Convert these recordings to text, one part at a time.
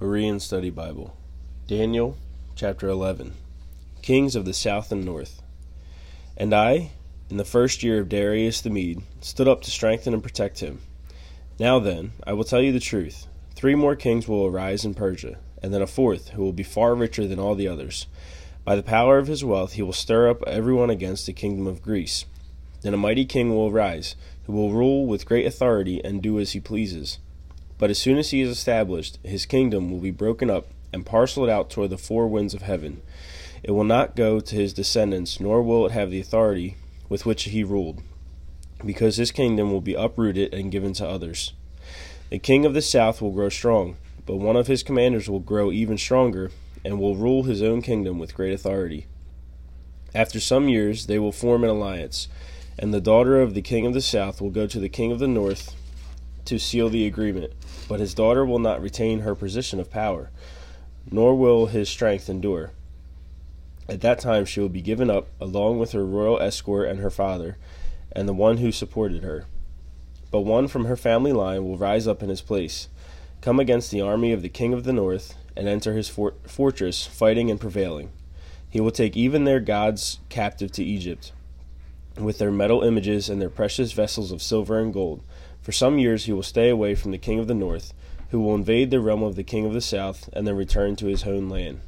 Berean Study Bible. Daniel chapter 11. Kings of the South and North. And I, in the first year of Darius the Mede, stood up to strengthen and protect him. Now then, I will tell you the truth. Three more kings will arise in Persia, and then a fourth, who will be far richer than all the others. By the power of his wealth, he will stir up everyone against the kingdom of Greece. Then a mighty king will arise, who will rule with great authority and do as he pleases. But as soon as he is established, his kingdom will be broken up and parceled out toward the four winds of heaven. It will not go to his descendants, nor will it have the authority with which he ruled, because his kingdom will be uprooted and given to others. The king of the south will grow strong, but one of his commanders will grow even stronger and will rule his own kingdom with great authority. After some years, they will form an alliance, and the daughter of the king of the south will go to the king of the north to seal the agreement, but his daughter will not retain her position of power, nor will his strength endure. At that time she will be given up, along with her royal escort and her father, and the one who supported her. But one from her family line will rise up in his place, come against the army of the king of the north, and enter his for- fortress, fighting and prevailing. He will take even their gods captive to Egypt, with their metal images and their precious vessels of silver and gold for some years he will stay away from the king of the north, who will invade the realm of the king of the south, and then return to his own land.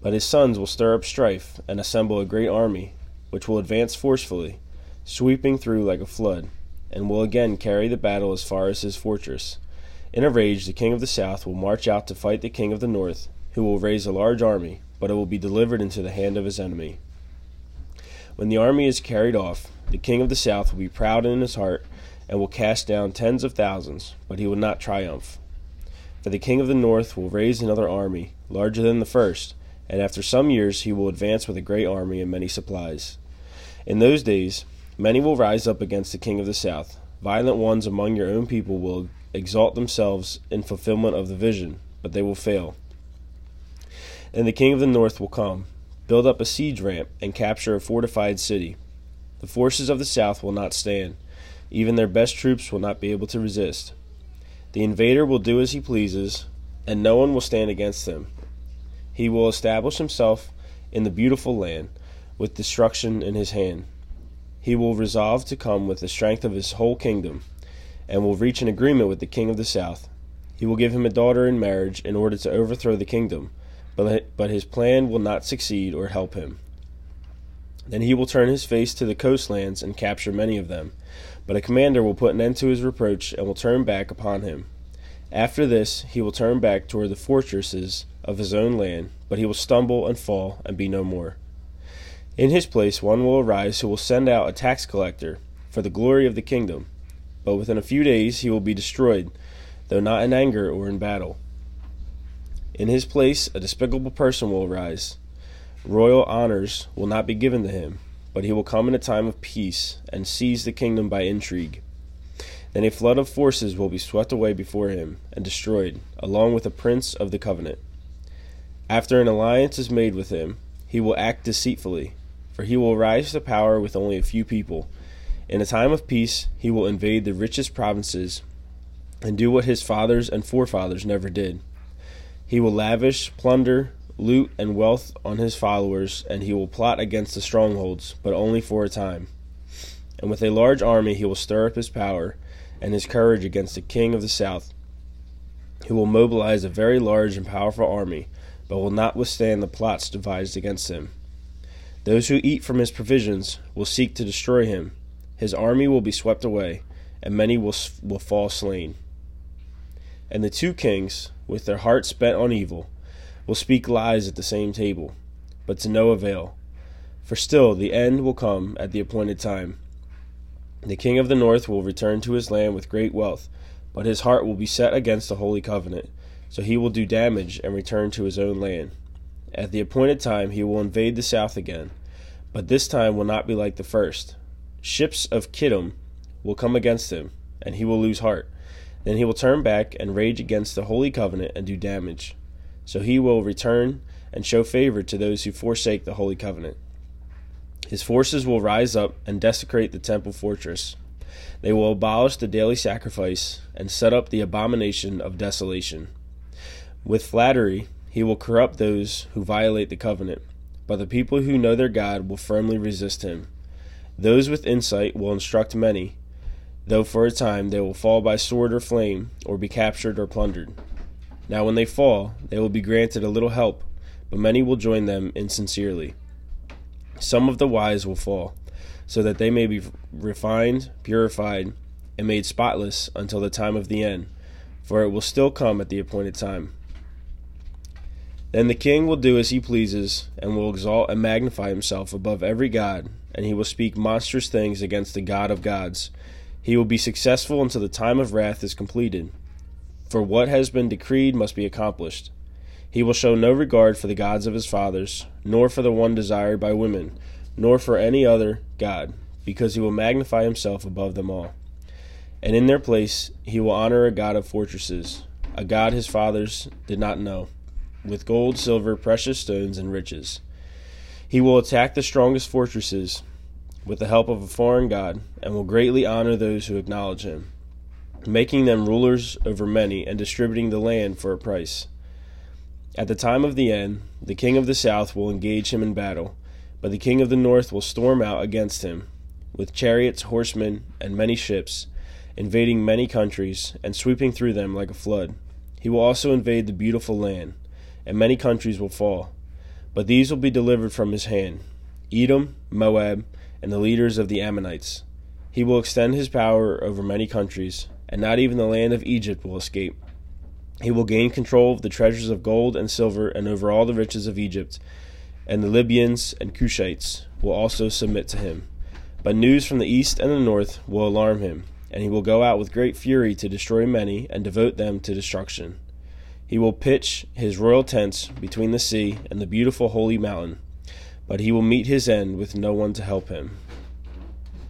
But his sons will stir up strife, and assemble a great army, which will advance forcefully, sweeping through like a flood, and will again carry the battle as far as his fortress. In a rage, the king of the south will march out to fight the king of the north, who will raise a large army, but it will be delivered into the hand of his enemy. When the army is carried off, the king of the south will be proud in his heart and will cast down tens of thousands, but he will not triumph. For the king of the north will raise another army, larger than the first, and after some years he will advance with a great army and many supplies. In those days, many will rise up against the king of the south. Violent ones among your own people will exalt themselves in fulfillment of the vision, but they will fail. And the king of the north will come, build up a siege ramp, and capture a fortified city. The forces of the south will not stand even their best troops will not be able to resist. The invader will do as he pleases, and no one will stand against him. He will establish himself in the beautiful land, with destruction in his hand. He will resolve to come with the strength of his whole kingdom, and will reach an agreement with the king of the south. He will give him a daughter in marriage in order to overthrow the kingdom, but, but his plan will not succeed or help him. Then he will turn his face to the coastlands and capture many of them. But a commander will put an end to his reproach and will turn back upon him. After this, he will turn back toward the fortresses of his own land, but he will stumble and fall and be no more. In his place, one will arise who will send out a tax collector for the glory of the kingdom. But within a few days he will be destroyed, though not in anger or in battle. In his place, a despicable person will arise. Royal honors will not be given to him but he will come in a time of peace and seize the kingdom by intrigue. Then a flood of forces will be swept away before him and destroyed, along with the prince of the covenant. After an alliance is made with him, he will act deceitfully, for he will rise to power with only a few people. In a time of peace, he will invade the richest provinces and do what his fathers and forefathers never did. He will lavish plunder loot, and wealth on his followers, and he will plot against the strongholds, but only for a time. And with a large army he will stir up his power and his courage against the king of the south. He will mobilize a very large and powerful army, but will not withstand the plots devised against him. Those who eat from his provisions will seek to destroy him. His army will be swept away, and many will, will fall slain. And the two kings, with their hearts bent on evil, will speak lies at the same table, but to no avail. For still the end will come at the appointed time. The king of the north will return to his land with great wealth, but his heart will be set against the holy covenant, so he will do damage and return to his own land. At the appointed time he will invade the south again, but this time will not be like the first. Ships of Kittim will come against him, and he will lose heart. Then he will turn back and rage against the holy covenant and do damage. So he will return and show favor to those who forsake the holy covenant. His forces will rise up and desecrate the temple fortress. They will abolish the daily sacrifice and set up the abomination of desolation. With flattery, he will corrupt those who violate the covenant, but the people who know their God will firmly resist him. Those with insight will instruct many, though for a time they will fall by sword or flame, or be captured or plundered. Now, when they fall, they will be granted a little help, but many will join them insincerely. Some of the wise will fall, so that they may be refined, purified, and made spotless until the time of the end, for it will still come at the appointed time. Then the king will do as he pleases, and will exalt and magnify himself above every god, and he will speak monstrous things against the God of gods. He will be successful until the time of wrath is completed. For what has been decreed must be accomplished. He will show no regard for the gods of his fathers, nor for the one desired by women, nor for any other god, because he will magnify himself above them all. And in their place he will honor a god of fortresses, a god his fathers did not know with gold, silver, precious stones, and riches. He will attack the strongest fortresses with the help of a foreign god, and will greatly honor those who acknowledge him, making them rulers over many and distributing the land for a price. At the time of the end, the king of the south will engage him in battle, but the king of the north will storm out against him, with chariots, horsemen, and many ships, invading many countries, and sweeping through them like a flood. He will also invade the beautiful land and many countries will fall. But these will be delivered from his hand Edom, Moab, and the leaders of the Ammonites. He will extend his power over many countries, and not even the land of Egypt will escape. He will gain control of the treasures of gold and silver and over all the riches of Egypt, and the Libyans and Cushites will also submit to him. But news from the east and the north will alarm him, and he will go out with great fury to destroy many and devote them to destruction. He will pitch his royal tents between the sea and the beautiful holy mountain, but he will meet his end with no one to help him.